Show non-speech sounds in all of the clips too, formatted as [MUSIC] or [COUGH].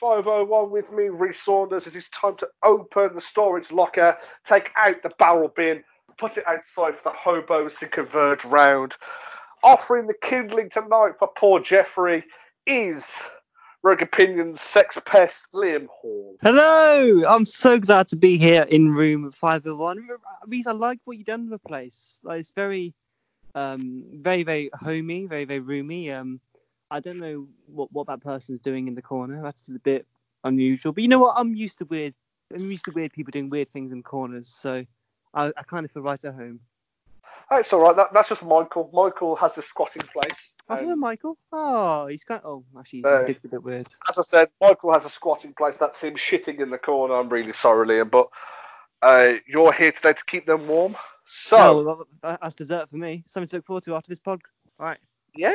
to room 501 with me, Reese Saunders. It is time to open the storage locker, take out the barrel bin, put it outside for the hobos to converge round. Offering the kindling tonight for poor Jeffrey is Rogue Opinions sex pest Liam Hall. Hello! I'm so glad to be here in room 501. Reese, I like what you've done with the place. Like, it's very, um, very, very homey, very, very roomy. Um, I don't know what, what that person's doing in the corner. That's a bit unusual. But you know what? I'm used to weird. I'm used to weird people doing weird things in corners, so I, I kind of feel right at home. It's all right. That, that's just Michael. Michael has a squatting place. Oh, hello, Michael. Oh, he's got. Oh, actually, Uh, it's a bit weird. as I said, Michael has a squatting place. That's him shitting in the corner. I'm really sorry, Liam, but uh, you're here today to keep them warm. So, Oh, well, that's dessert for me. Something to look forward to after this pod. All right. yeah,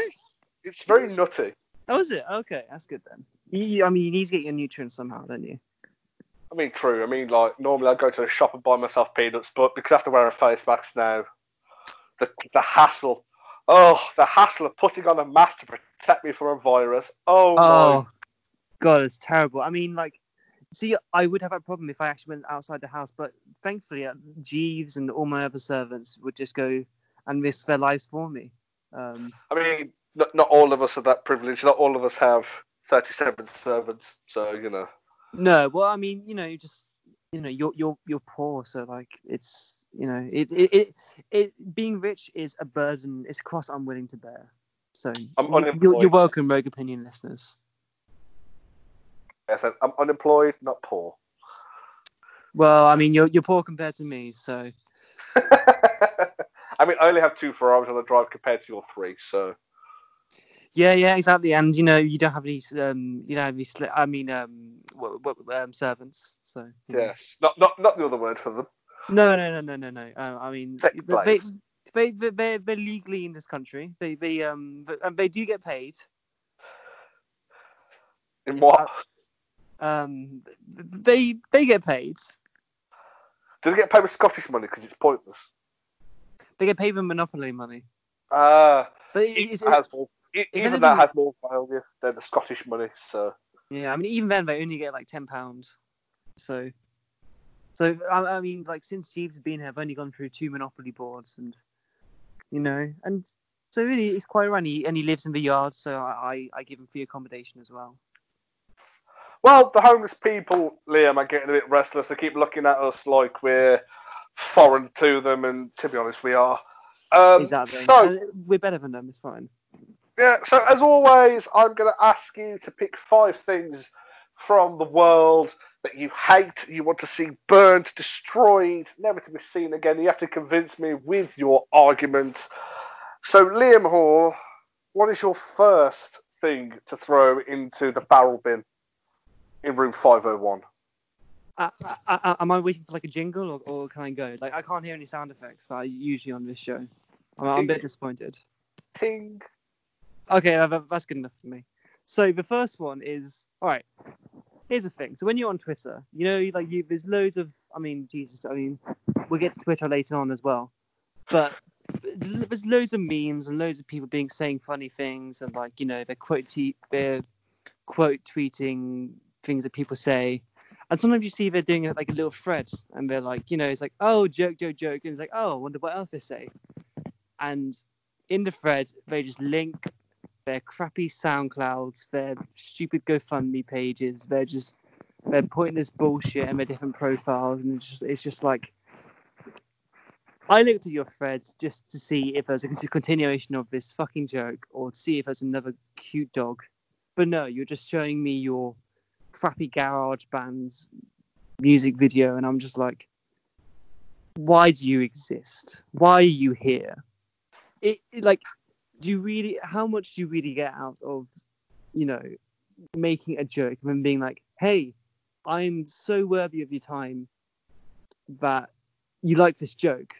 it's very nutty. Oh, is it? Okay, that's good then. You, I mean, you need to get your nutrients somehow, don't you? I mean, true. I mean, like, normally I'd go to the shop and buy myself peanuts, but because I have to wear a face mask now, the, the hassle. Oh, the hassle of putting on a mask to protect me from a virus. Oh, Oh, God, it's terrible. I mean, like, see, I would have a problem if I actually went outside the house, but thankfully, uh, Jeeves and all my other servants would just go and risk their lives for me. Um. I mean, not, not all of us are that privileged. Not all of us have 37 servants, so, you know. no, well, I mean, you know, you just, you know, you're you're you're poor, so like, it's, you know, it it it, it being rich is a burden. It's a cross I'm willing to bear. So you're, unemployed. you're welcome, Rogue Opinion listeners. I said, I'm unemployed, not poor. Well, I mean, you're you're poor compared to me, so [LAUGHS] I mean, I only have two Ferraris on the drive compared to your three, so. Yeah, yeah, exactly. And you know, you don't have any, um, you don't have any. Sli- I mean, um, what, what, um, servants. So know. Yes, not not not the other word for them. No, no, no, no, no, no. Uh, I mean, they, they, they, they, they're legally in this country. They, they, um, but, and they do get paid. In what? Um, they, they get paid. Do they get paid with Scottish money because it's pointless? They get paid with monopoly money. Ah, But it, it it's, has more. if even anything- that has more value than the Scottish money. So yeah, I mean, even then, they only get like ten pounds. So, so I, I mean, like since has been here, I've only gone through two monopoly boards, and you know, and so really, it's quite run. He, and he lives in the yard, so I, I, I give him free accommodation as well. Well, the homeless people, Liam, are getting a bit restless. They keep looking at us like we're foreign to them, and to be honest, we are. Um, exactly. So, Uh, we're better than them. It's fine. Yeah, so as always, I'm going to ask you to pick five things from the world that you hate, you want to see burned, destroyed, never to be seen again. You have to convince me with your argument. So, Liam Hall, what is your first thing to throw into the barrel bin in room 501? Uh, uh, uh, am I waiting for like a jingle, or, or can I go? Like I can't hear any sound effects, but I usually on this show. I'm, I'm a bit disappointed. Ting. Okay, that- that- that's good enough for me. So the first one is all right. Here's the thing. So when you're on Twitter, you know, like you, there's loads of. I mean, Jesus. I mean, we'll get to Twitter later on as well. But there's loads of memes and loads of people being saying funny things and like you know they're quote te- they're quote tweeting things that people say. And sometimes you see they're doing like a little thread, and they're like, you know, it's like, oh, joke, joke, joke, and it's like, oh, I wonder what else they say. And in the thread, they just link their crappy SoundClouds, their stupid GoFundMe pages, they're just they're pointless bullshit and their different profiles, and it's just it's just like I looked at your threads just to see if there's a continuation of this fucking joke or to see if there's another cute dog. But no, you're just showing me your crappy garage band's music video, and I'm just like, why do you exist? Why are you here? It, it like, do you really? How much do you really get out of, you know, making a joke and being like, hey, I'm so worthy of your time that you like this joke.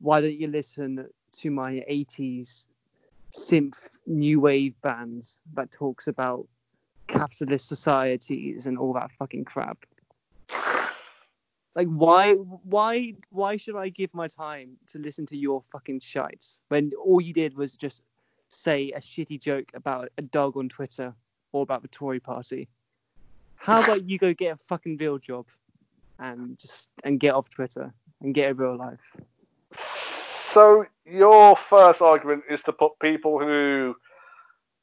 Why don't you listen to my 80s synth new wave band that talks about capitalist societies and all that fucking crap? Like why why why should I give my time to listen to your fucking shite when all you did was just say a shitty joke about a dog on Twitter or about the Tory party? How about you go get a fucking real job and just and get off Twitter and get a real life? So your first argument is to put people who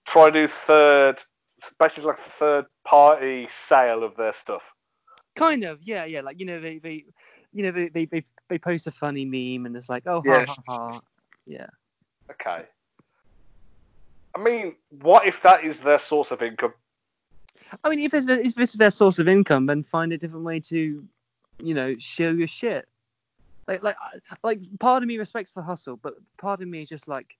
try to do third, basically like third party sale of their stuff. Kind of, yeah, yeah. Like you know, they they you know they they they, they post a funny meme and it's like, oh ha Yes. ha ha. Yeah. Okay. I mean, what if that is their source of income? I mean, if it's if their source of income, then find a different way to, you know, show your shit. Like like like part of me respects the hustle, but part of me is just like,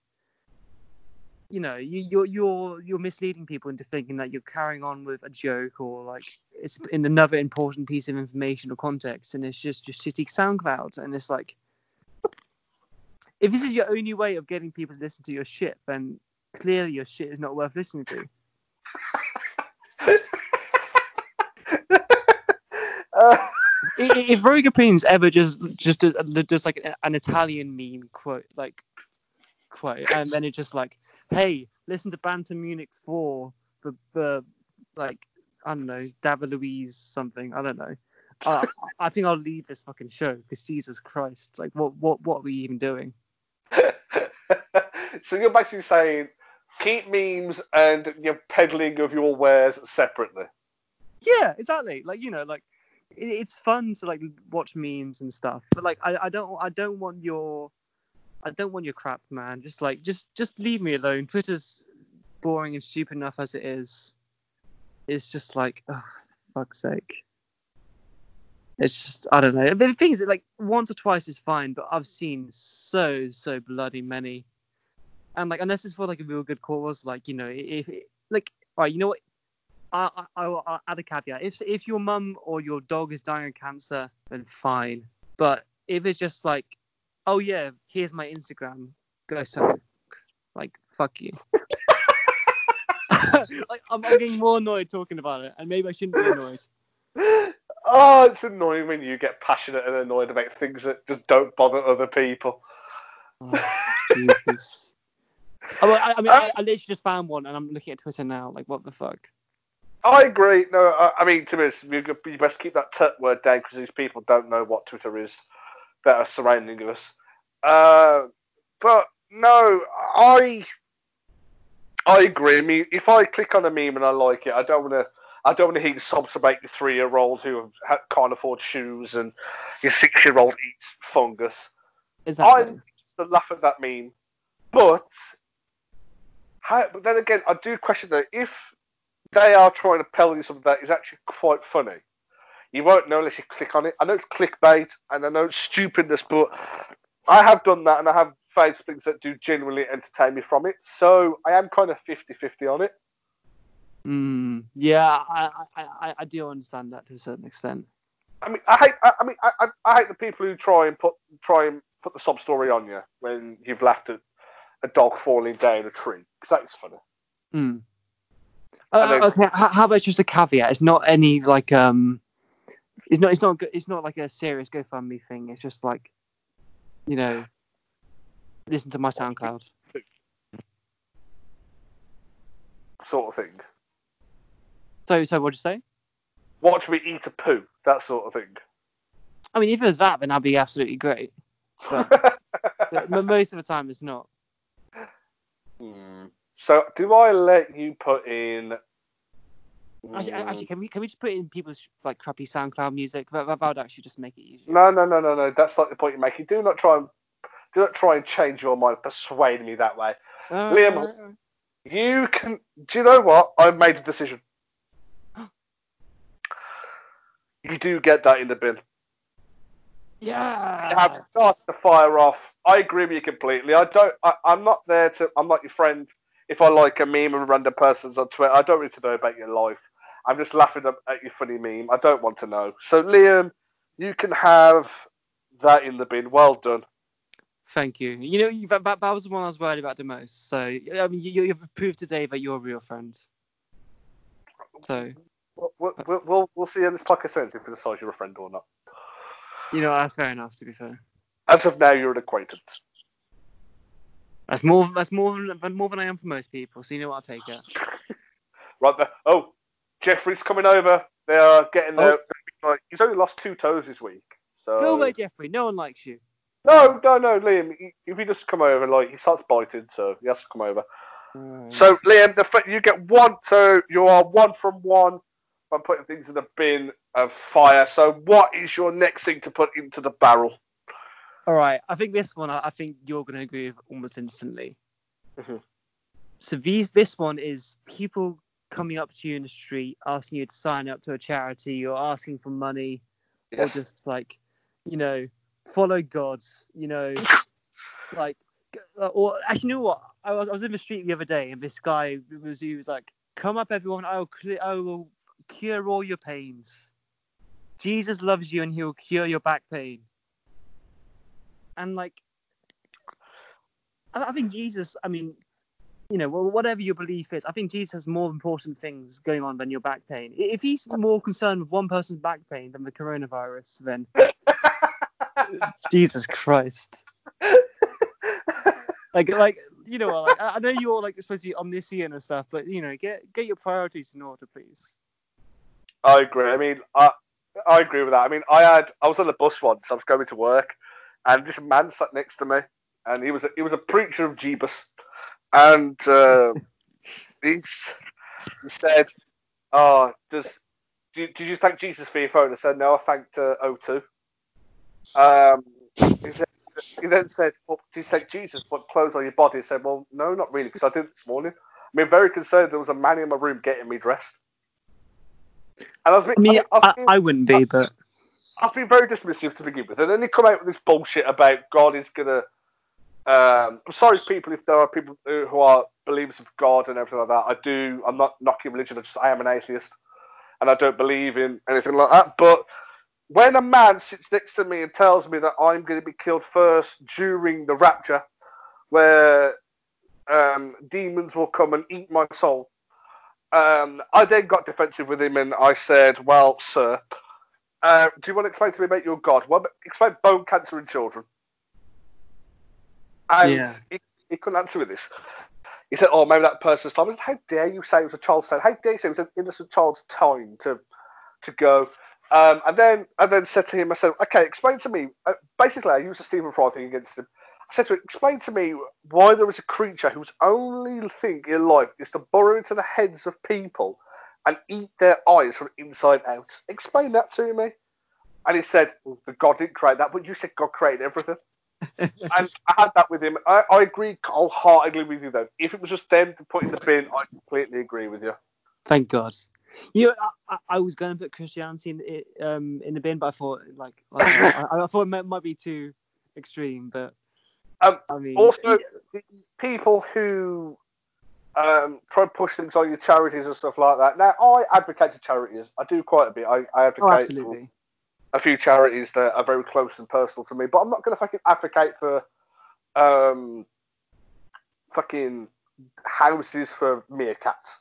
you know, you, you're you're you're misleading people into thinking that you're carrying on with a joke or like it's in another important piece of information or context, and it's just just shitty SoundCloud, and it's like. If this is your only way of getting people to listen to your shit, then clearly your shit is not worth listening to. [LAUGHS] Uh, if Rogue Opinions ever just just a, just like an Italian meme quote like quote and then it's just like hey listen to Banter Munich 4 the the like I don't know David Luiz something I don't know uh, I think I'll leave this fucking show because Jesus Christ like what what what are we even doing [LAUGHS] so you're basically saying keep memes and your peddling of your wares separately. yeah exactly. Like you know like it, it's fun to like watch memes and stuff but like I, I don't I don't want your I don't want your crap man. Just like just just leave me alone. Twitter's boring and stupid enough as it is. It's just like oh fuck's sake. It's just I don't know. But the thing is like once or twice is fine but I've seen so so bloody many and like unless it's for like a real good cause like you know if like all right you know what I, I, I will add a caveat. If if your mum or your dog is dying of cancer, then fine. But if it's just like, oh yeah, here's my Instagram, go suck like fuck you. [LAUGHS] like I'm, I'm getting more annoyed talking about it, and maybe I shouldn't be annoyed. [LAUGHS] Oh, it's annoying when you get passionate and annoyed about things that just don't bother other people. Oh, Jesus. I, mean, I, I mean, I, I literally just found one, and I'm looking at Twitter now. Like, what the fuck? I agree. No, I, I mean, to be honest, you, you best keep that tut word down because these people don't know what Twitter is that are surrounding us. Uh, but no, I I agree. I mean, if I click on a meme and I like it, I don't want to. I don't want to hear sobs about your three-year-old who can't afford shoes and your six-year-old eats fungus. Exactly. I'm just to laugh at that meme, but how, but then again, I do question that if they are trying to peddle you something that is actually quite funny, you won't know unless you click on it. I know it's clickbait and I know it's stupidness, but I have done that and I have found things that do genuinely entertain me from it. So I am kind of 50-50 on it. Mm, yeah, I, I, I, I do understand that to a certain extent. I mean, I hate. I, I mean, I, I, I hate the people who try and put try and put the sob story on you when you've laughed at a dog falling down a tree because that is funny. Mm. Uh, know- okay, how, how about just a caveat? It's not any like um, it's not it's not. It's not like a serious GoFundMe thing. It's just like, you know, listen to my SoundCloud. Sort of thing. So so what'd you say? Watch me eat a poo. That sort of thing. I mean, if it was that, then that'd be absolutely great. [LAUGHS] But, but most of the time, it's not. Hmm. So, do I let you put in? Actually, Hmm. actually, can we can we just put in people's like crappy SoundCloud music? That, that, would actually just make it easier. No, no, no, no, no. That's not the point you're making. Do not try and do not try and change your mind, persuade me that way. Uh, Liam, You can. Do you know what? I've made a decision. [GASPS] You do get that in the bin. Yeah. You have started to fire off. I agree with you completely. I don't. I, I'm not there to. I'm not your friend. If I like a meme of random persons on Twitter, I don't need to know about your life. I'm just laughing at at your funny meme. I don't want to know. So Liam, you can have that in the bin. Well done. Thank you. You know, that, that that was the one I was worried about the most. So, I mean, you, you've proved today that you're a real friend. So, We'll, we'll, we'll, we'll see in this podcast ends if we decide you're a friend or not. You know, that's fair enough. To be fair, As of now, you're an acquaintance. that's more that's more than more than I am for most people. So you know what? I'll take it. [LAUGHS] Right there. Oh, Jeffrey's coming over. They are getting Oh. their. Like, he's only lost two toes this week. So Go away, Jeffrey. No one likes you. No, no, no, Liam. he- If he just come over, like he starts biting, so he has to come over. So Liam, the you get one. So you are one from one. I'm putting things in the bin of fire. So what is your next thing to put into the barrel? All right, I think this one, I think you're going to agree with almost instantly. Mhm. So these, this one is people coming up to you in the street, asking you to sign up to a charity, or asking for money, Yes. or just like, you know, follow God, you know, [LAUGHS] like, uh, or actually, you know what? I was, I was in the street the other day, and this guy was he was like, "Come up, everyone! I will, cle- I will cure all your pains. Jesus loves you, and He will cure your back pain." And like, I, think Jesus. I mean, you know, whatever your belief is, I think Jesus has more important things going on than your back pain. If he's more concerned with one person's back pain than the coronavirus, then [LAUGHS] Jesus Christ. Like, like you know, like I know you're all like supposed to be omniscient and stuff, but you know, get get your priorities in order, please. I agree. I mean, I I agree with that. I mean, I had I was on the bus once. I was going to work, and this man sat next to me, and he was a, he was a preacher of Jeebus, and [LAUGHS] uh, he's, he said, "Oh, does did, did you thank Jesus for your phone?" I said, "No, I thanked uh, O2." Um, he, said, he then said, "Well, do you thank Jesus put clothes on your body?" I said, "Well, no, not really, because I did this morning." I mean, very concerned. There was a man in my room getting me dressed. And I a bit- I mean, I've been- I wouldn't be, but I've been very dismissive to begin with, and then they come out with this bullshit about God is gonna. Um, I'm sorry, people, if there are people who who are believers of God and everything like that. I do. I'm not knocking religion. I just I am an atheist, and I don't believe in anything like that. But when a man sits next to me and tells me that I'm going to be killed first during the rapture, where um, demons will come and eat my soul, um, I then got defensive with him and I said, "Well, sir." Uh, do you want to explain to me about your God? Well, explain bone cancer in children. And Yeah. he, he couldn't answer with this. He said, "Oh, maybe that person's time." I said, "How dare you say it was a child's time? How dare you say it was an innocent child's time to to go?" Um, and then and then said to him, "I said, okay, explain to me." Uh, basically, I used the Stephen Fry thing against him. I said to him, "Explain to me why there is a creature whose only thing in life is to burrow into the heads of people and eat their eyes from inside out. Explain that to me." And he said, well, "God didn't create that, but you said God created everything." [LAUGHS] and I had that with him. I, I agree wholeheartedly with you, though. If it was just them to put in the bin, I completely agree with you. thank God. You know, I, I, was going to put Christianity in um in the bin, but I thought like, like [LAUGHS] I, I thought it might be too extreme, but Um, I mean, Also, the people who um, try and push things on your charities and stuff like that. Now, I advocate to charities. I do quite a bit. I, I advocate oh, for a few charities that are very close and personal to me, but I'm not going to fucking advocate for um, fucking houses for meerkats.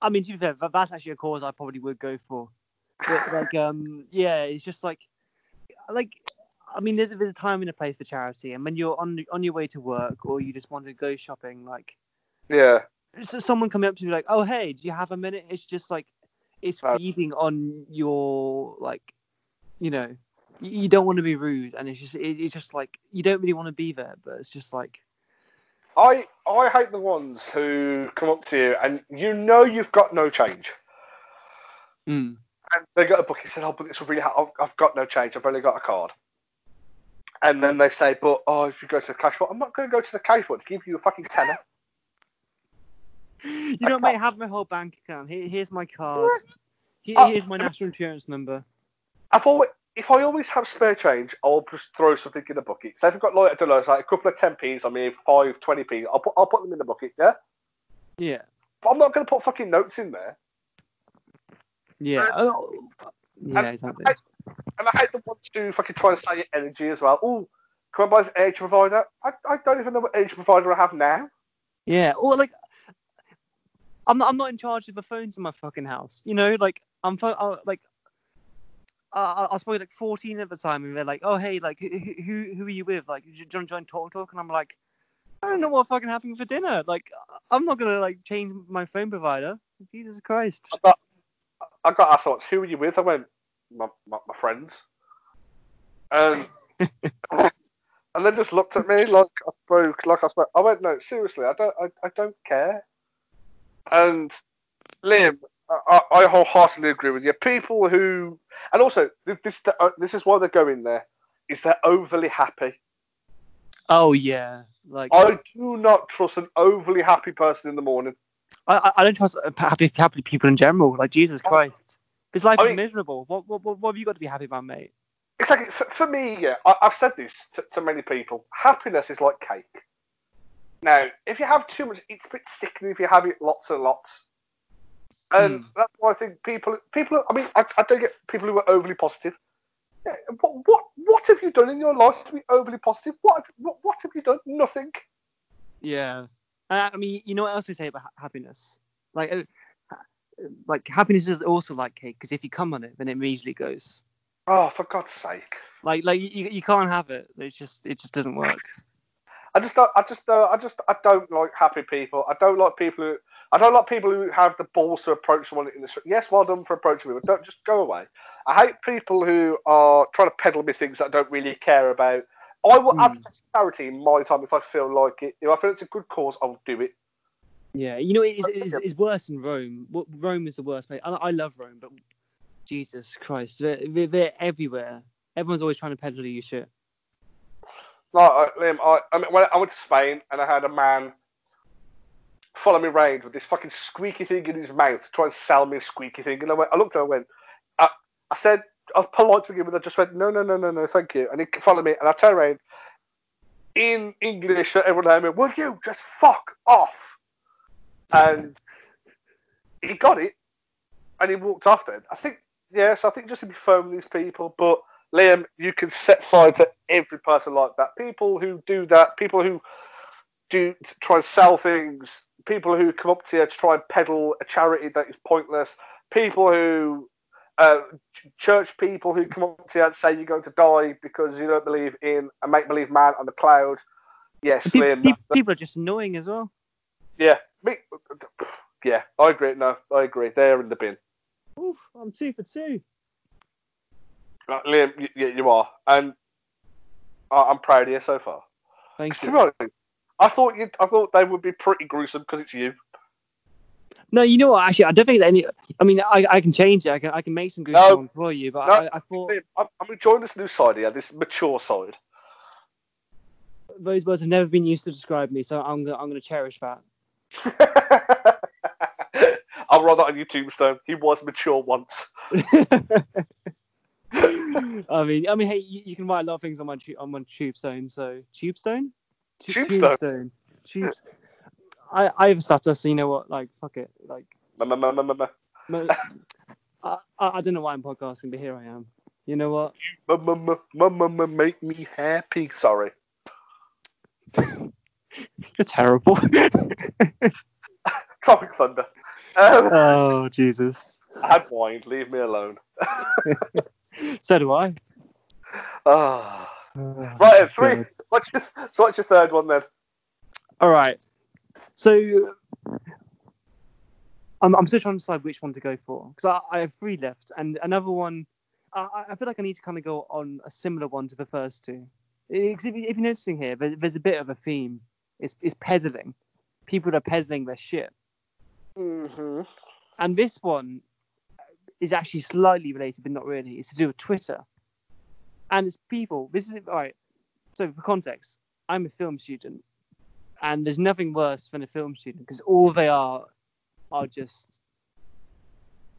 I mean, to be fair, that's actually a cause I probably would go for. But, like, um, yeah, it's just like, like, I mean, there's, there's a time and a place for charity, and when you're on on your way to work or you just want to go shopping, like, Yeah. so someone coming up to you like, oh hey, do you have a minute? It's just like, it's Uh, feeding on your like, you know, you, you don't want to be rude, and it's just it, it's just like you don't really want to be there, but it's just like, I I hate the ones who come up to you and you know you've got no change. mm, and they got a book. He said, "Oh, but it's really hard. I've, I've got no change. I've only got a card." And then they say, "But oh, if you go to the cash vault, I'm not going to go to the cash vault to give you a fucking tenner." you I know, mate, have my whole bank account. Here, here's my card. Here, Oh, here's my national insurance number. I've always, if I always have spare change, I'll just throw something in the bucket. So if I've got like, I don't know, it's like a couple of 10p's, I mean, five, 20p, I'll put, I'll put them in the bucket, yeah? Yeah, But I'm not going to put fucking notes in there. yeah, um, oh, yeah, And exactly. I, and I hate the ones who fucking try and sell your energy as well. Oh, can I buy this energy provider? I, I don't even know what energy provider I have now. Yeah, or like, I'm not, I'm not in charge of the phones in my fucking house. You know, like I'm uh, like, uh, I was probably like 14 at the time, and they're like, oh hey, like who who, who are you with? Like, do you want to join Talk Talk? And I'm like, I don't know what fucking happened for dinner. Like, I'm not gonna like change my phone provider. Jesus Christ. I got asked once, who are you with? I went, my, my, my friends. [LAUGHS] And and then just looked at me like I spoke, like I spoke. I went, no, seriously, I don't, I, I don't care. And Liam, I, I wholeheartedly agree with you. People who, and also this, uh, this is why they're going there, is they're overly happy. Oh yeah, like I do not trust an overly happy person in the morning. I, I don't trust happy happy people in general. Like Jesus. Christ, this life I is mean- miserable. What, what what what have you got to be happy about, mate? Exactly. For, for me, yeah, I, I've said this to, to many people. Happiness is like cake. Now, if you have too much, it's a bit sickening if you have it lots and lots. And Hmm. that's why I think people, people. I mean, I, I don't get people who are overly positive. Yeah, what, what, what have you done in your life to be overly positive? What, have, what, what have you done? Nothing. Yeah. Uh, I mean, you know what else we say about ha- happiness? Like, uh, like happiness is also like cake because if you come on it, then it immediately goes. Oh, for God's sake! Like, like you, you can't have it. It just it just doesn't work. I just don't. I just. Uh, I just. I don't like happy people. I don't like people who. I don't like people who have the balls to approach someone in the street. Yes, well done for approaching me, but don't just go away. I hate people who are trying to peddle me things that I don't really care about. I will Hmm. advocate charity in my time if I feel like it. If I feel it's a good cause, I'll do it. Yeah, you know, it's, it's, it's worse in Rome. Rome is the worst place. I, I love Rome, but Jesus Christ, they're, they're, everywhere. Everyone's always trying to peddle you shit. Like, uh, Liam, I, I mean, when I went to Spain and I had a man follow me around with this fucking squeaky thing in his mouth trying to try and sell me a squeaky thing. And I went, I looked at him and went, I, I said, I was polite to begin with. I just went, no, no, no, no, no, thank you. And he followed me, and I turned around in English. Everyone around me, will you just fuck off? And he got it, and he walked off. Then I think, yes, I think just to be firm with these people, but. Liam, you can set fire to every person like that. People who do that, people who do try and sell things, people who come up to you to try and peddle a charity that is pointless, people who uh, church people who come up to you and say you're going to die because you don't believe in a make believe man on the cloud. Yes, Pe- Liam. that- people are just annoying as well. yeah, yeah, I agree. No, I agree. They're in the bin. Oof, I'm two for two. Uh, Liam, y- yeah, you are, and I- I'm proud of you so far. Thank you. honest, I thought you, I thought they would be pretty gruesome because it's you. No, you know what? Actually, I don't think that any. I mean, I, I can change it. I can I can make some good No. ones for you. But No. I, I thought Liam, I'm, I'm enjoying this new side here, this mature side. those words have never been used to describe me, so I'm gonna I'm gonna cherish that. [LAUGHS] I'll write that on your tombstone. He was mature once. [LAUGHS] I mean, I mean, hey, you, you can write a lot of things on my tu- on my tubestone. So Tu- Tubestone? tombstone, tubes. I I have a stutter, so you know what? Like, fuck it. Like, I, I don't know why I'm podcasting, but here I am. You know what? ma- ma- ma- ma- ma- ma- Make me happy. Sorry. You're terrible. [LAUGHS] Tropic Thunder. Um, oh Jesus. I had wine. Leave me alone. [LAUGHS] So do I. Ah. Oh, Right, three. God. What's your, so what's your third one then? All right. So I'm, I'm still trying to decide which one to go for because I, I have three left, and another one. I, I- feel like I need to kind of go on a similar one to the first two. If, you- if you're noticing here, there, there's a bit of a theme. It's, it's peddling. People are peddling their shit, Mm-hmm. and this one is actually slightly related, but not really. It's to do with Twitter, and it's people. This is all right. So for context, I'm a film student, and there's nothing worse than a film student because all they are are just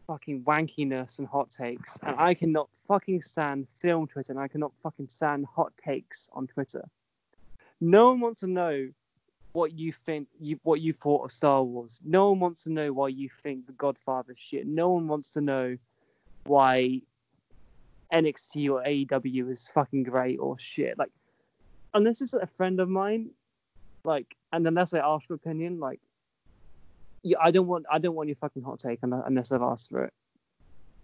fucking wankiness and hot takes, and I cannot fucking stand film Twitter, and I cannot fucking stand hot takes on Twitter. No one wants to know what you think, you what you thought of Star Wars. No one wants to know why you think The Godfather shit. No one wants to know why NXT or AEW is fucking great or shit. Like, unless it's a friend of mine, like, and unless I ask for opinion, like, yeah, I don't want, I don't want your fucking hot take unless I've asked for it.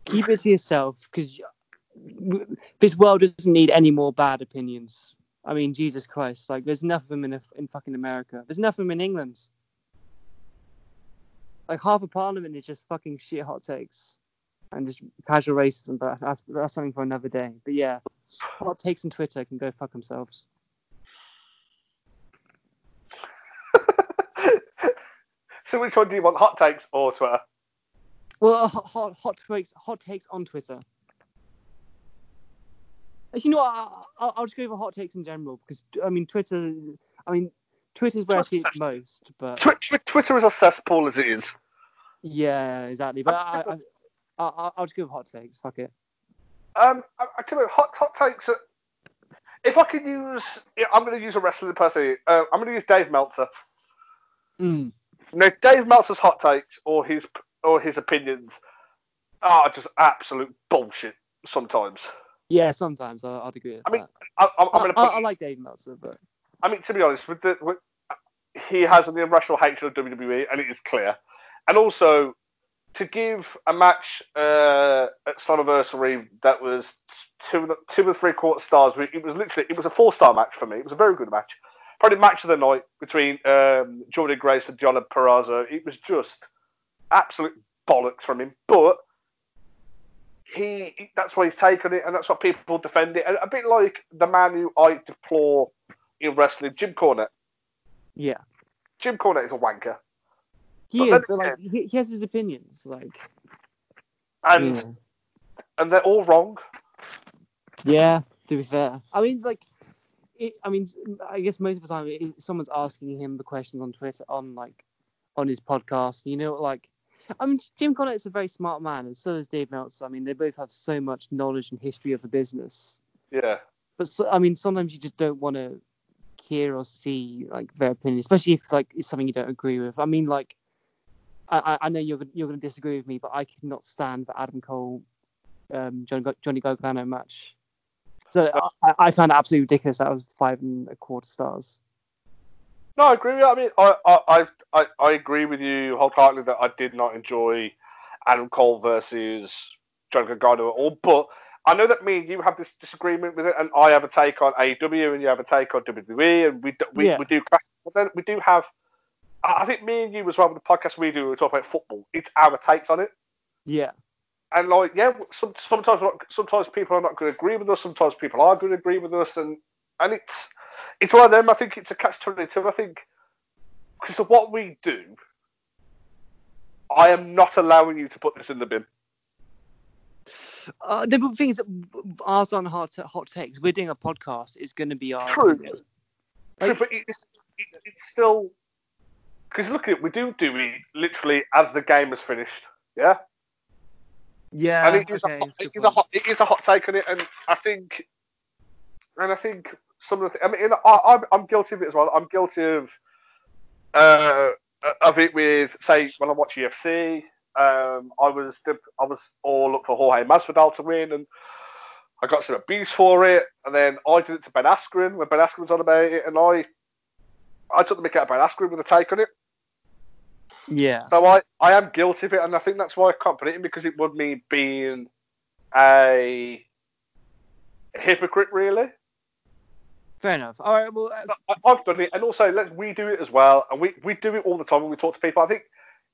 Keep it to yourself, because this world doesn't need any more bad opinions. I mean, Jesus Christ, like, there's enough of them in, in fucking America. There's enough of them in England. Like, half of Parliament is just fucking shit hot takes. and just casual racism, but that's, that's something for another day. But yeah, hot takes on Twitter can go fuck themselves. [LAUGHS] so which one do you want, hot takes or Twitter? Well, hot, hot, hot takes, hot takes on Twitter. You know what? I- I'll, I'll just go for hot takes in general because I mean Twitter. I mean Twitter's where I see it most, but Twi- twi- Twitter is a cesspool as it is. yeah, exactly. But I, I, I, I, I'll just go with hot takes. Fuck it. Um, I, I tell you, hot hot takes. Are, if I could use, yeah, I'm going to use a wrestling person. Uh, I'm going to use Dave Meltzer. Mm. Now, Dave Meltzer's hot takes or his or his opinions are just absolute bullshit sometimes. Yeah, sometimes I, I'd agree with I mean, that. I, I, I. I like Dave Meltzer, but I mean, to be honest, with the with, he has an irrational hatred of WWE, and it is clear. And also, to give a match uh, at Slammiversary that was two two or three quarter stars, it was literally it was a four star match for me. It was a very good match. Probably match of the night between um, Jordynne Grace and John Purrazzo. It was just absolute bollocks from him, but. He, that's why he's taken it, and that's what people defend it. A, bit like the man who I deplore in wrestling, Jim Cornette. yeah, Jim Cornette is a wanker, he But is. But like, he, he has his opinions. Like, and yeah. and they're all wrong. Yeah, to be fair. I mean, like, it, I mean, I guess most of the time, if someone's asking him the questions on Twitter, on like, on his podcast, you know, like, I mean, Jim Cornette's a very smart man, and so is Dave Meltzer. I mean, they both have so much knowledge and history of the business. Yeah, But so, I mean, sometimes you just don't want to hear or see like their opinion, especially if like it's something you don't agree with. I mean, like, I, I- I know you're you're going to disagree with me, but I could not stand the Adam Cole, um, Johnny Gargano match. So I, I found it absolutely ridiculous. That was five and a quarter stars. No, I agree with you. I mean, I I I, I, agree with you wholeheartedly that I did not enjoy Adam Cole versus John Gargano at all. But I know that me and you have this disagreement with it, and I have a take on AEW, and you have a take on WWE, and we do, we, Yeah. we do clash. But then we do have. I I think me and you as well with the podcast we do, we talk about football. It's our takes on it. Yeah, And like, yeah, some, sometimes sometimes people are not going to agree with us. Sometimes people are going to agree with us, and and it's it's one of them. I think it's a catch twenty two. I think because of what we do, I am not allowing you to put this in the bin. uh, the thing is, that ours on hot hot takes. We're doing a podcast. It's going to be our True. opinion. True, but it's, it's still because look at it. We do do it literally as the game is finished. Yeah. Yeah, and it is, okay, a, a it, is a hot, it is a hot take on it, and I think, and I think some of the, th- I mean, I, I'm, I'm guilty of it as well. I'm guilty of, uh, of it with, say, when I watch UFC, um, I was, I was all up for Jorge Masvidal to win, and I got some abuse for it, and then I did it to Ben Askren when Ben Askren was on about it, and I, I took the mick out of Ben Askren with a take on it. Yeah, So I, I am guilty of it, and I think that's why I can't put it in because it would mean being a hypocrite, really. Fair enough. All right, well, uh, I've done it, and also let's we do it as well, and we, we do it all the time when we talk to people. I think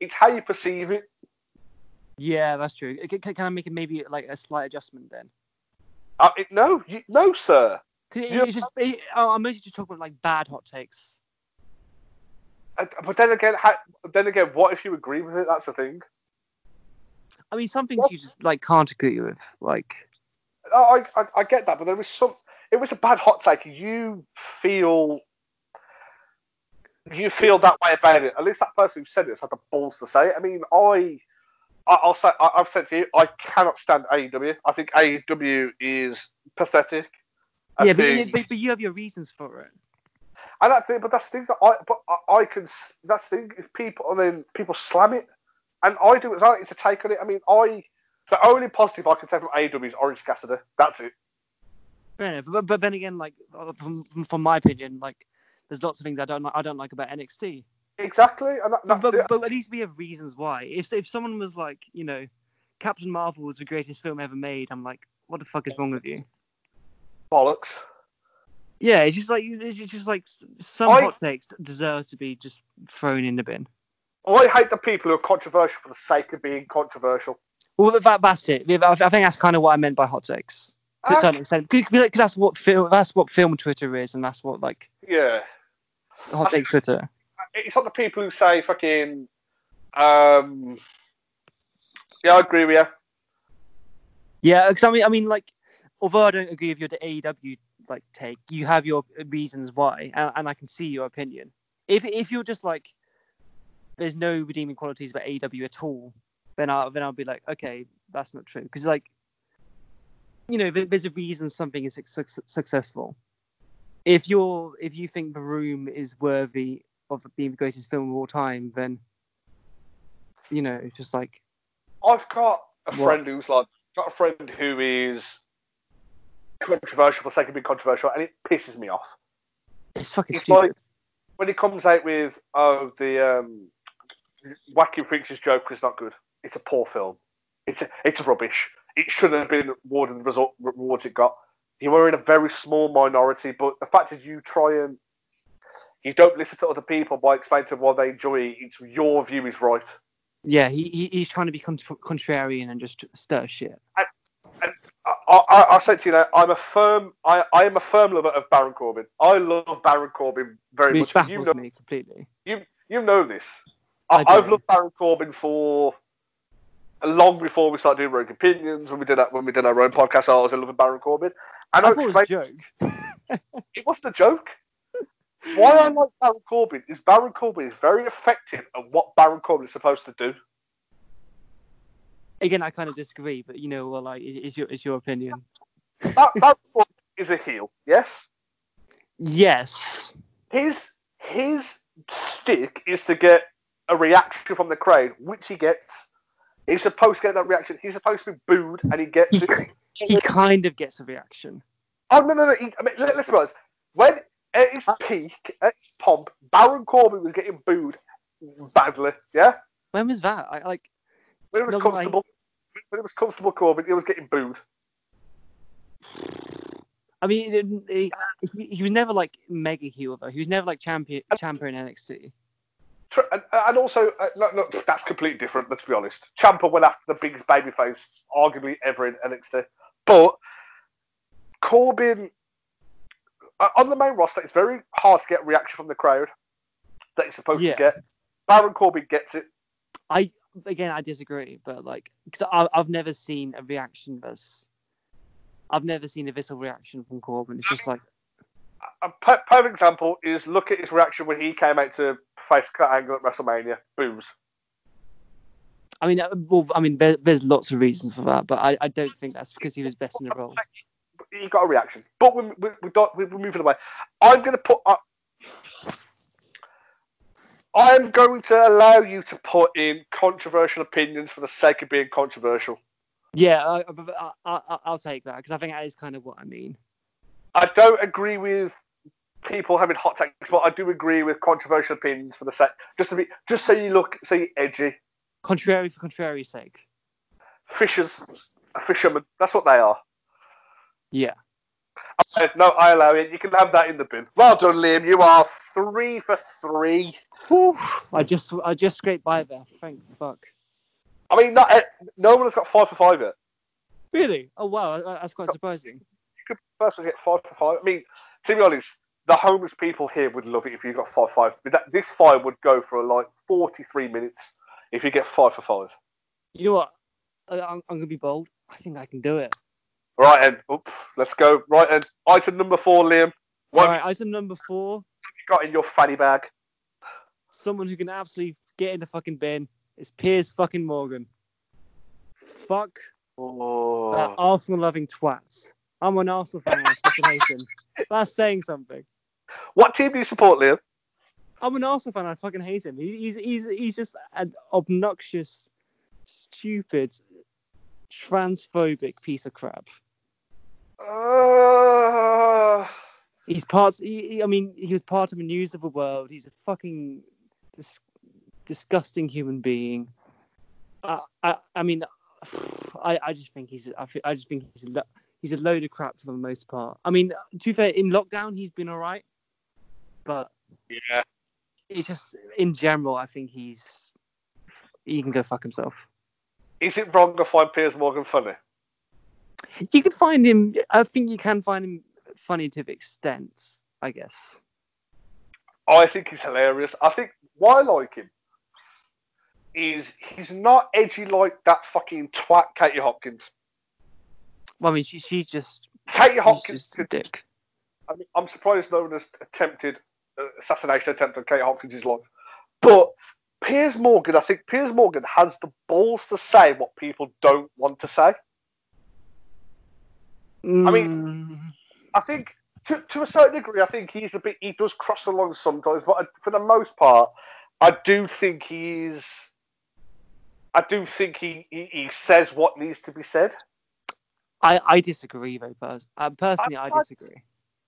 it's how you perceive it. yeah, that's true. Can, can I make it maybe like a slight adjustment then? Uh, it no, you, no, sir. it's just, it, oh, I'm mostly just talking about like bad hot takes. Uh, But then again, how, then again, what if you agree with it? That's the thing. I mean, some things you just like can't agree with. Like, I, I, I get that, but there was some. It was a bad hot take. You feel. You feel that way about it. At least that person who said it has had the balls to say it. I mean, I, I I'll say I, I've said to you, I cannot stand AEW. I think AEW is pathetic. Yeah, but, think- you- but but you have your reasons for it. and that's it. But that's the thing that I, but I, I can. That's the thing. If people, and then people slam it, and I do as well. It's a take on it. I mean, I. The only positive I can take from AEW is Orange Cassidy. That's it. Fair enough. But, but then again, like uh, from from- my opinion, like there's lots of things I don't like. I don't like about NXT. Exactly, and that, But, but at least we have reasons why. If if someone was like, you know, Captain Marvel was the greatest film ever made, I'm like, what the fuck is wrong with you? Bollocks. Yeah, it's just like it's just like some I- hot takes deserve to be just thrown in the bin. I hate the people who are controversial for the sake of being controversial. Well, that, that's it. I think that's kind of what I meant by hot takes to a certain extent, because that's what film that's what film Twitter is, and that's what like Yeah. hot take Twitter. It's not the people who say fucking. Um, yeah, I agree with you. Yeah, because I mean, I mean, like, although I don't agree with your AEW like take, you have your reasons why, and, and I can see your opinion. If if you're just like, there's no redeeming qualities about AEW at all, then I then I'll be like, okay, that's not true, because like, you know, there's a reason something is suc successful. If you're if you think The Room is worthy of being the greatest film of all time, then you know, it's just like I've got a What? friend who's like, got a friend who is controversial for the sake of being controversial, and it pisses me off. it's fucking It's stupid. like when he comes out with, oh, the um, Wacky Freaks' joke is not good. It's a poor film. It's a, it's rubbish. It shouldn't have been awarded the result, rewards it got. You were in a very small minority, but the fact is, you try and you don't listen to other people by explaining to them why they enjoy it. It's your view is right. Yeah, he, he he's trying to be contr contrarian and just stir shit. I, I, I said to you that I'm a firm, I, I am a firm lover of Baron Corbin. I love Baron Corbin very Which much. You baffles know, me completely. you you know this. I I. I've loved Baron Corbin for long before we started doing Rogue Opinions. When we did that, when we did our own podcast, I was in love with Baron Corbin. And I I thought it was a joke. [LAUGHS] it wasn't a joke. Why I like Baron Corbin is Baron Corbin is very effective at what Baron Corbin is supposed to do. Again, I kind of disagree, but you know, well, like, it- it's your it's your opinion. That, Baron Corbin is a heel, yes. Yes. his his stick is to get a reaction from the crowd, which he gets. He's supposed to get that reaction. He's supposed to be booed, and he gets He, it. he kind of gets a reaction. Oh no, no, no! He, I mean, let, us be honest. When at his Uh, peak, at his pomp, Baron Corbin was getting booed badly. Yeah, When was that? I like. when it was No, like- when it was Constable Corbin, he was getting booed. I mean, he, he, he was never like mega heel though. He was never like champion champion in NXT. And, also, uh, look, look, that's completely different. Let's be honest. Ciampa went after the biggest babyface, arguably ever in NXT. But Corbin, uh, on the main roster, it's very hard to get a reaction from the crowd that he's supposed Yeah. to get. Baron Corbin gets it. I again, I disagree, but like, because I've never seen a reaction that's. I've never seen a visceral reaction from Corbin. It's just like, A perfect example is look at his reaction when he came out to face Kurt Angle at WrestleMania. Booms. I mean, uh, well, I mean, there, there's lots of reasons for that, but I, I don't think that's because he was best in the role. He got a reaction. But we, we, we don't, we, we're moving away. I'm going to put. Uh, I'm going to allow you to put in controversial opinions for the sake of being controversial. Yeah, I, I, I, I'll take that because I think that is kind of what I mean. I don't agree with people having hot takes, but I do agree with controversial opinions for the sake just to be just so you look so you edgy. Contrary for contrary's sake. Fishers, a fisherman. That's what they are. Yeah. I, no, I allow it. You can have that in the bin. Well done, Liam. You are three for three. Whew, I just I just scraped by there. Thank fuck. I mean, not, eh, no one has got five for five yet. Really? Oh wow, that's quite surprising. First one get five for five. I mean, to be honest, the homeless people here would love it if you got five for five. But that, this five would go for like forty-three minutes if you get five for five. You know what? I, I'm, I'm gonna be bold. I think I can do it. Right, and oops, let's go. Right, and item number four, Liam. What All right, item number four. have you got in your fanny bag? Someone who can absolutely get in the fucking bin is Piers fucking Morgan. Fuck Oh, that Arsenal loving twats. I'm an Arsenal fan. I fucking hate him. That's saying something. what team do you support, Liam? I'm an Arsenal fan. I fucking hate him. He, he's he's he's just an obnoxious, stupid, transphobic piece of crap. Uh, He's part. He, he- I mean, he was part of the news of the world. He's a fucking dis- disgusting human being. I, I, I mean, [SIGHS] I, I just think he's. I, I just think he's. He's a load of crap for the most part. I mean, to be fair, in lockdown he's been all right, but yeah. it's just in general, I think he's. He can go fuck himself. is it wrong to find Piers Morgan funny? You can find him. I think you can find him funny to the extent. I guess. I think he's hilarious. I think why I like him is he's not edgy like that fucking twat Katie Hopkins. Well, I mean, she she just Katie Hopkins just dick. I mean, I'm surprised no one has attempted uh, assassination attempt on Kate Hopkins' life. But Piers Morgan, I think Piers Morgan has the balls to say what people don't want to say. Mm, I mean, I think to, to a certain degree, I think he's a bit. He does cross the line sometimes, but for the most part, I do think he's. I do think he, he, he says what needs to be said. I I disagree though. Pers- uh, personally, I, I- disagree.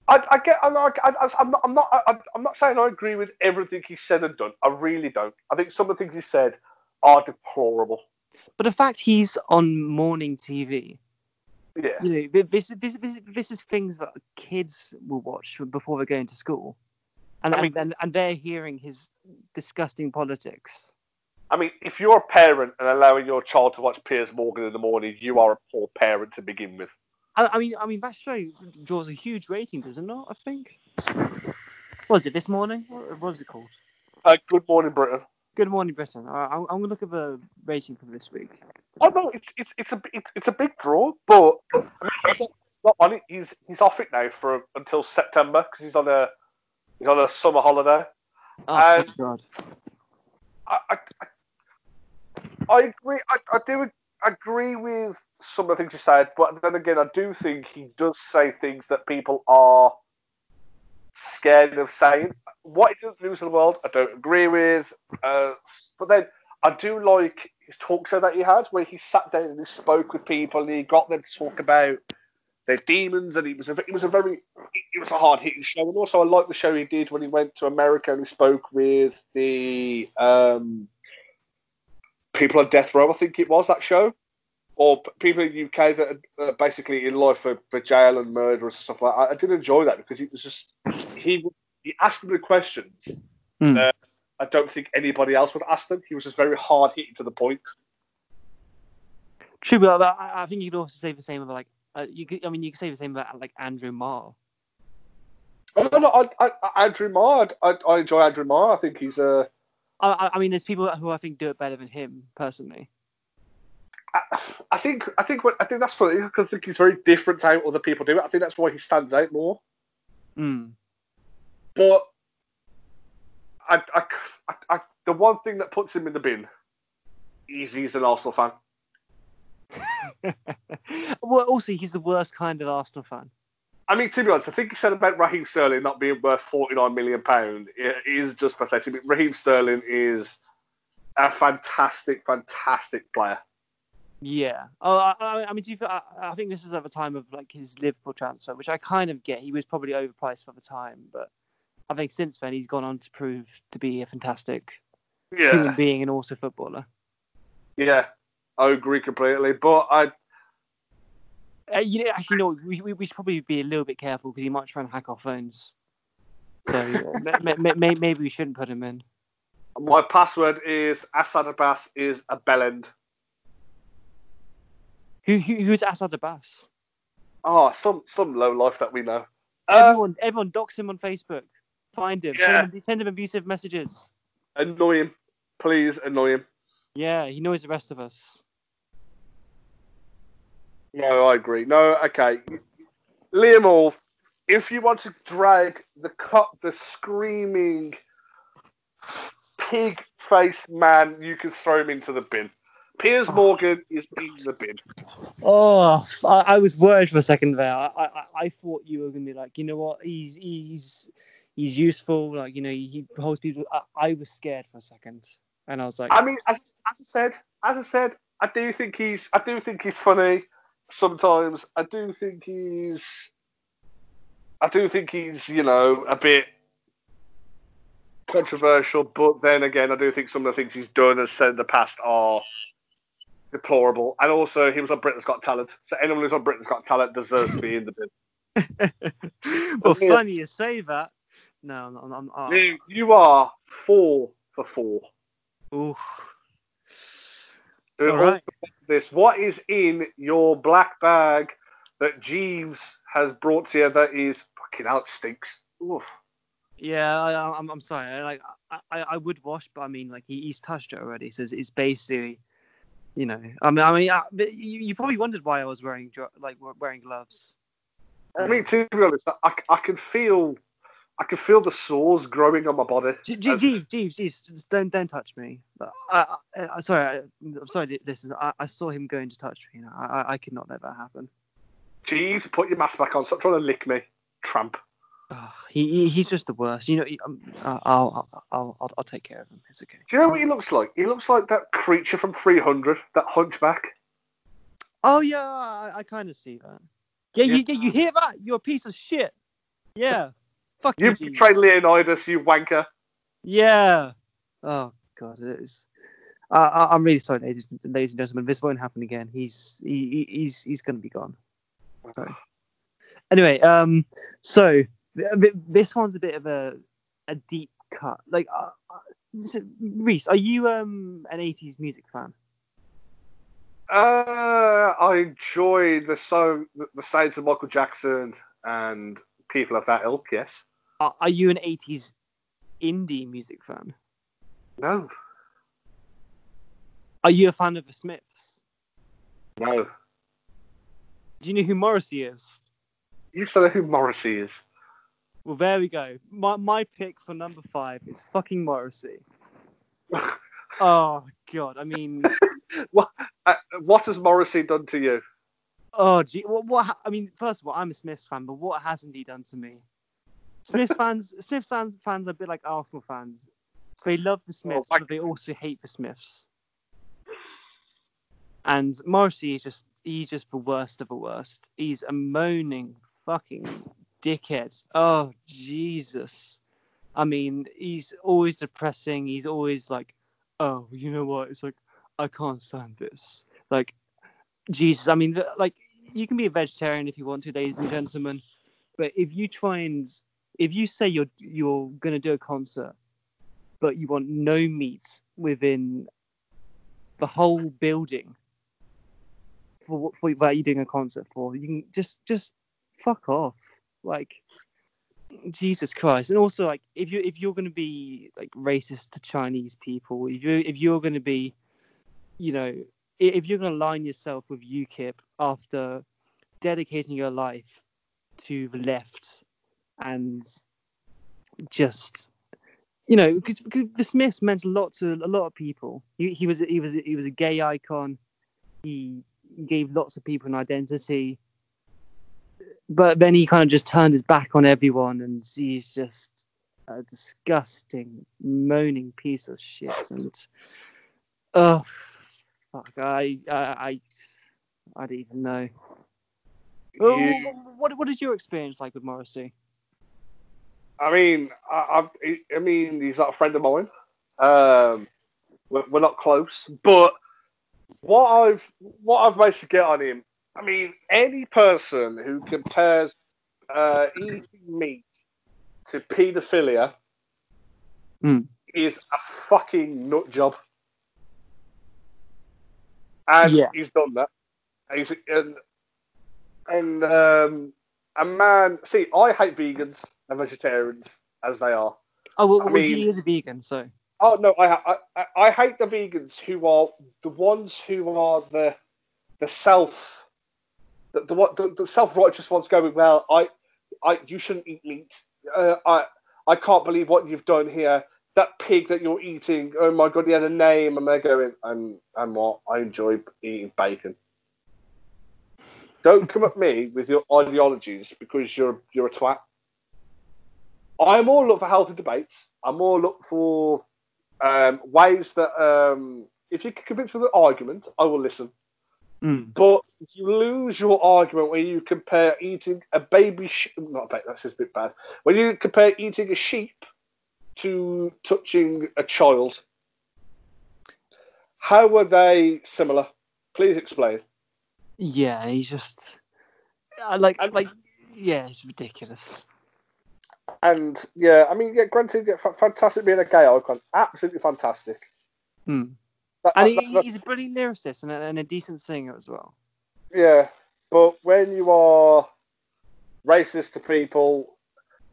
I, I get. I, I, I, I'm not. I'm not. I, I'm not saying I agree with everything he said and done. I really don't. I think some of the things he said are deplorable. But the fact he's on morning TV, Yeah. you know, this this this, this is things that kids will watch before they're going to school, and I mean- and, and, and they're hearing his disgusting politics. I mean, if you're a parent and allowing your child to watch Piers Morgan in the morning, you are a poor parent to begin with. I, I mean, I mean that show draws a huge rating, does it not? I think. What was it this morning? What, was it called? Uh, good morning, Britain. Good Morning Britain. I, I'm, I'm gonna look at the rating for this week. Oh no, it's it's it's a it's, it's a big draw, but he's not- he's on it. He's he's off it now for until September because he's on a he's on a summer holiday. Oh And- God. I I, I- I agree. I, I do agree with some of the things you said, but then again, I do think he does say things that people are scared of saying. What he does news in the world, I don't agree with. Uh, but then I do like his talk show that he had, where he sat down and he spoke with people and he got them to talk about their demons, and it was a it was a very it was a hard hitting show. And also, I like the show he did when he went to America and he spoke with the um, people on death row. I think it was that show, or people in the UK that are uh, basically in life for, for jail and murder and stuff like. that. I, I did enjoy that because it was just he he asked them the questions. Hmm. Uh, I don't think anybody else would ask them. He was just very hard hitting to the point. True, but I, I think you could also say the same about like uh, you could. I mean, you could say the same about like Andrew Marr. Oh, no, no, I, I, I- Andrew Marr, I, I enjoy Andrew Marr. I think he's a. I, I- mean, there's people who I think do it better than him personally. I, I think I think what I think that's funny because I think he's very different to how other people do it. I think that's why he stands out more. Mm. But I, I, I, I, the one thing that puts him in the bin is he's an Arsenal fan. [LAUGHS] well, also he's the worst kind of Arsenal fan. I mean, to be honest, I think he said about Raheem Sterling not being worth forty-nine million pound it is just pathetic. Raheem Sterling is a fantastic, fantastic player. Yeah. Oh, I, I, mean, be fair, I, I think this is at the time of like his Liverpool transfer, which I kind of get. He was probably overpriced for the time, but I think since then he's gone on to prove to be a fantastic human being and also footballer. yeah, I agree completely. But I, Uh, you know, actually, no, we, we, should probably be a little bit careful because he might try and hack our phones. So ma- ma- ma- maybe we shouldn't put him in. my password is Assad Abbas is a bellend. Who, who who's Assad Abbas? Oh, some some low life that we know. Everyone, everyone, dox him on Facebook. Find him. Yeah. Send, him send him abusive messages. annoy him, please annoy him. Yeah, he knows the rest of us. No, I agree. No, okay. Liam Hall, if you want to drag the cut, the screaming pig faced man, you can throw him into the bin. Piers oh. Morgan is in the bin. Oh, I, I was worried for a second there. I, I, I thought you were gonna be like, you know what? He's he's he's useful. Like you know, he holds people. I, I was scared for a second, and I was like, I mean, as, as I said, as I said, I do think he's, I do think he's funny. Sometimes I do think he's, I do think he's, you know, a bit controversial. But then again, I do think some of the things he's done and said in the past are deplorable. And also, he was on Britain's Got Talent, so anyone who's on Britain's Got Talent deserves to be in the bin. [LAUGHS] well, Yeah. funny you say that. No, I'm, I'm, I'm uh, You, you are four for four. Oof. All right. this. What is in your black bag that Jeeves has brought to you that is fucking it stinks. Oof. Yeah, I, I'm, I'm sorry. I, like, I, I I would wash, but I mean, like, he, he's touched it already, so it's, it's basically, you know, I mean, I mean, but you, you probably wondered why I was wearing like wearing gloves. I mean, to be honest, I, I can feel, I can feel the sores growing on my body. G- G- As- Jeeves, Jeeves, Jeeves, don't don't touch me. I, I, I sorry, I, I'm sorry. This is I, I saw him going to touch me. I, I, I could not let that happen. Jeeves, put your mask back on. Stop trying to lick me, tramp. Ugh, he, he he's just the worst. You know, he- um, I'll, I'll I'll I'll I'll take care of him. It's okay. Do you know what he looks like? He looks like that creature from 300, that hunchback. Oh yeah, I, I kind of see that. Yeah, Yeah. you yeah, you hear that? You're a piece of shit. Yeah. Fuck you. You Jeeves. betrayed Leonidas, you wanker. Yeah. Oh god, it is. Uh, I- I'm really sorry, ladies, ladies and gentlemen. This won't happen again. He's he, he- he's he's gonna be gone. Sorry. Anyway, um, so th- th- this one's a bit of a a deep cut. Like, uh, uh, so, Reese, are you um an 80s music fan? Uh, I enjoy the song, the, the sounds of Michael Jackson and people of that ilk. Yes. Are, are you an 80s indie music fan? No. Are you a fan of the Smiths? No. Do you know who Morrissey is? You said who Morrissey is. Well, there we go. My my pick for number five is fucking Morrissey. [LAUGHS] Oh god, I mean, [LAUGHS] Uh, what has Morrissey done to you? oh gee, what, what? I mean, first of all, I'm a Smiths fan, but what hasn't he done to me? Smiths fans, Smiths fans, fans are a bit like Arsenal fans. They love the Smiths, my- but they also hate the Smiths. And Morrissey is just, he's just the worst of the worst. He's a moaning fucking dickhead. Oh Jesus. I mean, he's always depressing. He's always like, oh, you know what? It's like, I can't stand this. Like, Jesus. I mean, like, you can be a vegetarian if you want to, ladies and gentlemen. But if you try and, if you say you're you're gonna do a concert, but you want no meat within the whole building for what for that you're doing a concert for, you can just just fuck off. Like, Jesus Christ. And also like if you if you're gonna be like racist to Chinese people, if you if you're gonna be, you know, if you're gonna line yourself with UKIP after dedicating your life to the left and just you know because, the Smiths meant a lot to a lot of people. He, he was he was he was a gay icon. He gave lots of people an identity but then he kind of just turned his back on everyone and he's just a disgusting moaning piece of shit [LAUGHS] and oh fuck i i i, I don't even know Oh, You- what, what is your experience like with morrissey I mean, I, I, I mean, he's not a friend of mine. Um, we're, we're not close, but what I've what I've managed to get on him, I mean, any person who compares uh, eating meat to paedophilia Hmm. is a fucking nut job, and Yeah. he's done that. He's and and um, a man. See, I hate vegans and vegetarians as they are. oh well, well mean- he is a vegan so Oh no, I, I I- I hate the vegans who are the ones who are the the self the the, the, the self righteous ones going well. I I you shouldn't eat meat. Uh, I I can't believe what you've done here. That pig that you're eating. Oh my god, he had a name, and they're going and and what? I enjoy eating bacon. Don't come at me with your ideologies because you're you're a twat. I'm all up for healthy debates. I'm all up for um, ways that um, if you can convince me with an argument, I will listen. Mm. But you lose your argument when you compare eating a baby sheep. Not a baby, that's just a bit bad. When you compare eating a sheep to touching a child, how are they similar? Please explain. yeah he's just I like And- like yeah it's ridiculous And yeah, I mean, yeah, granted, yeah, fantastic being a gay icon, absolutely fantastic. Hmm. That- And that- he, that's- he's a brilliant lyricist and a, and a decent singer as well. Yeah, but when you are racist to people,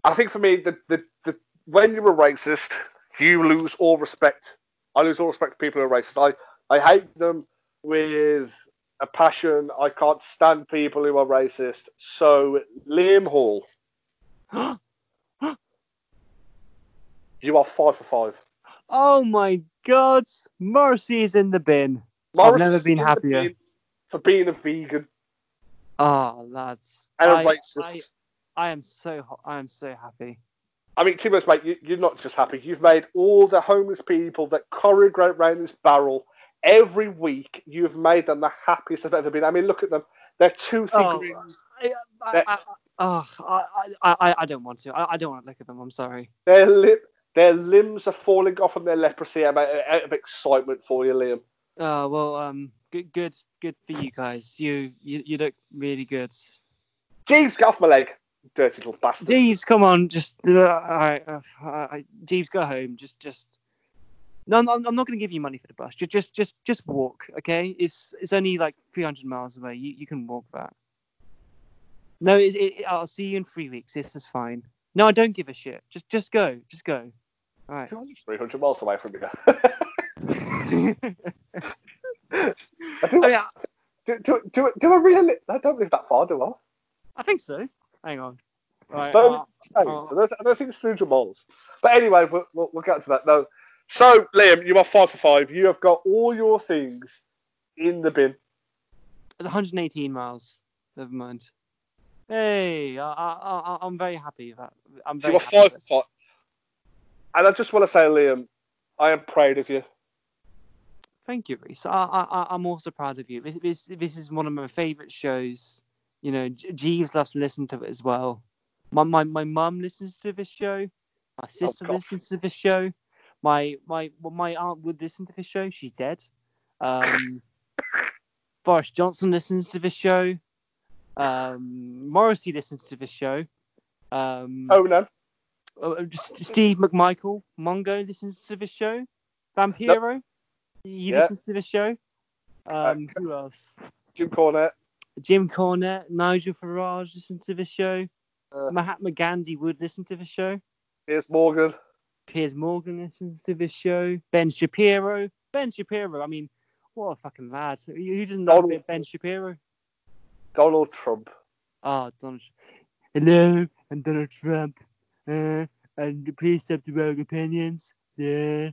I think for me, the, the, the when you're a racist, you lose all respect. I lose all respect for people who are racist. I, I hate them with a passion. I can't stand people who are racist. So, Liam Hall, [GASPS] you are five for five. oh my God, Morrissey is in the bin. Morris never been happier. For being a vegan Oh, lads. and a I- racist. I, I am so I am so happy. I mean, to be honest, mate, you, you're not just happy. You've made all the homeless people that choreograph around this barrel every week. You've made them the happiest they've ever been. I mean, look at them. They're toothy Oh. grins. I, I, I, oh, I, I, I, I don't want to. I, I don't want to look at them. I'm sorry. Their lip, their limbs are falling off from their leprosy out out of excitement for you, Liam. Oh well, um, good, good, good for you guys. You, you, you look really good. Jeeves, get off my leg, dirty little bastard. Jeeves, come on, just uh, all right, uh, uh, Jeeves, go home. Just, just. No, I'm, I'm not going to give you money for the bus. Just, just, just, just walk. Okay, it's it's only like 300 miles away. You, you can walk that. No, it, it, I'll see you in three weeks. This is fine. No, I don't give a shit. Just, just go. Just go. Right. [LAUGHS] 300 miles away from you. I [LAUGHS] [LAUGHS] I do, mean, I, do, do, do, do I really? I don't live that far, do I? I think so. Hang on. Right. But- uh, Oh. so I don't think it's 300 miles. But anyway, we'll, we'll, we'll get to that. No. So, Liam, you are five for five. You have got all your things in the bin. It's 118 miles. Never mind. Hey, I, I, I, I'm very happy that. I'm very You are five for five. And I just want to say, Liam, I am proud of you. Thank you, Reese. I, I, I- I'm also proud of you. This, this, this is one of my favourite shows. You know, Jeeves loves to listen to it as well. My, my, my mum listens to this show. My sister gosh. listens to this show. My, my, well, my aunt would listen to this show. She's dead. Um, [COUGHS] Boris Johnson listens to this show. Um, Morrissey listens to this show. Um, Oh, no. Uh, Steve McMichael, Mongo listens to this show. Vampiro, he Yeah. listens to this show. Um, who else? Jim Cornette. Jim Cornette, Nigel Farage listens to this show. Uh. Mahatma Gandhi would listen to this show. Piers Morgan. Piers Morgan listens to this show. Ben Shapiro. Ben Shapiro, I mean, what a fucking lad. Who who doesn't know Donald- Ben Shapiro? Donald Trump. Oh, Donald. Hello, I'm Donald Trump. Uh, and please stop the rogue opinions. Yeah.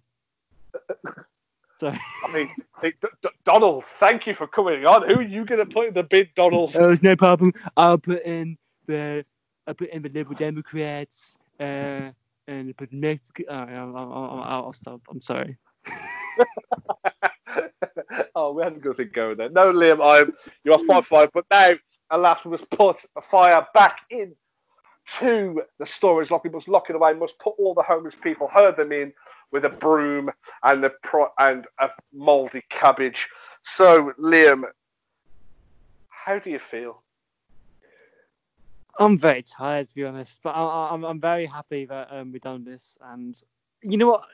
Sorry. [LAUGHS] I mean, D- D- Donald, thank you for coming on. Who are you going to put in the bid, Donald? Oh, it's no problem. I'll put in the I'll put in the Liberal Democrats. Uh, and put Mexico. Uh, I'll, I'll, I'll, I'll stop. I'm sorry. [LAUGHS] oh, we had a good thing going there. No, Liam, I'm you are five five, but now, alas, we must put a fire back in to the storage lock. We must lock it away. Must put all the homeless people, herd them in with a broom and a pro- and a mouldy cabbage. So, Liam, how do you feel? I'm very tired to be honest, but I, I, I'm I'm very happy that um, we've done this. And you know what?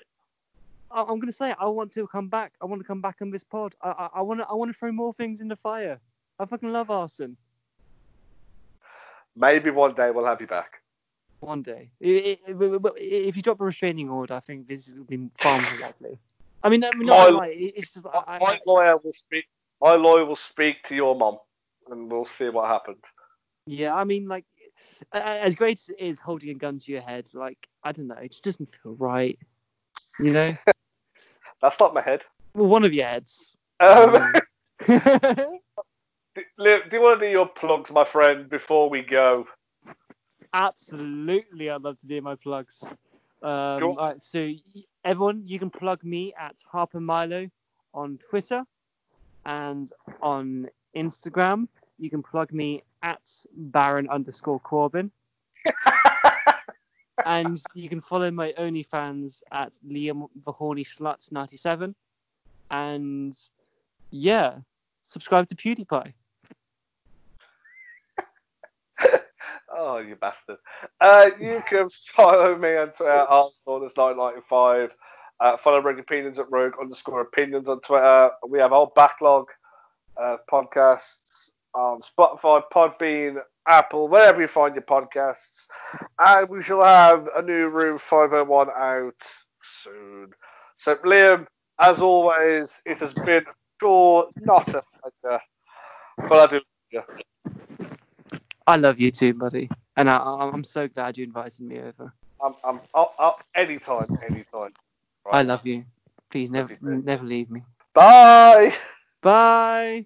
I, I'm gonna say I want to come back. I want to come back on this pod. I, I want to I want to throw more things in the fire. I fucking love arson. Maybe one day we'll have you back. One day, if you drop a restraining order, I think this would be far more likely. I mean, I mean, My- like, it's just I, My I, lawyer will speak. My lawyer will speak to your mom, and we'll see what happens. yeah, I mean, like as great as it is holding a gun to your head, like I don't know, it just doesn't feel right. You know, [LAUGHS] That's not my head. well, one of your heads. Um, [LAUGHS] [LAUGHS] do you want to do your plugs, my friend, before we go? Absolutely, I'd love to do my plugs. Um, Go on. all right, so everyone, you can plug me at Harper Milo on Twitter and on Instagram. You can plug me at Baron underscore Corbin. [LAUGHS] and you can follow my OnlyFans at Liam the Horny Slut 97. And yeah, subscribe to PewDiePie. Oh, you bastard. Uh, you can follow me on Twitter, Arsenal995. Uh, follow Rogue Opinions at Rogue underscore Opinions on Twitter. We have our backlog uh, podcasts on Spotify, Podbean, Apple, wherever you find your podcasts. And we shall have a new Room 501 out soon. So, Liam, as always, it has been sure not a pleasure, but I do love you. I love you too, buddy, and I, I'm so glad you invited me over. I'm, I'm up anytime, anytime. I love you. Please never, never leave me. Bye. Bye.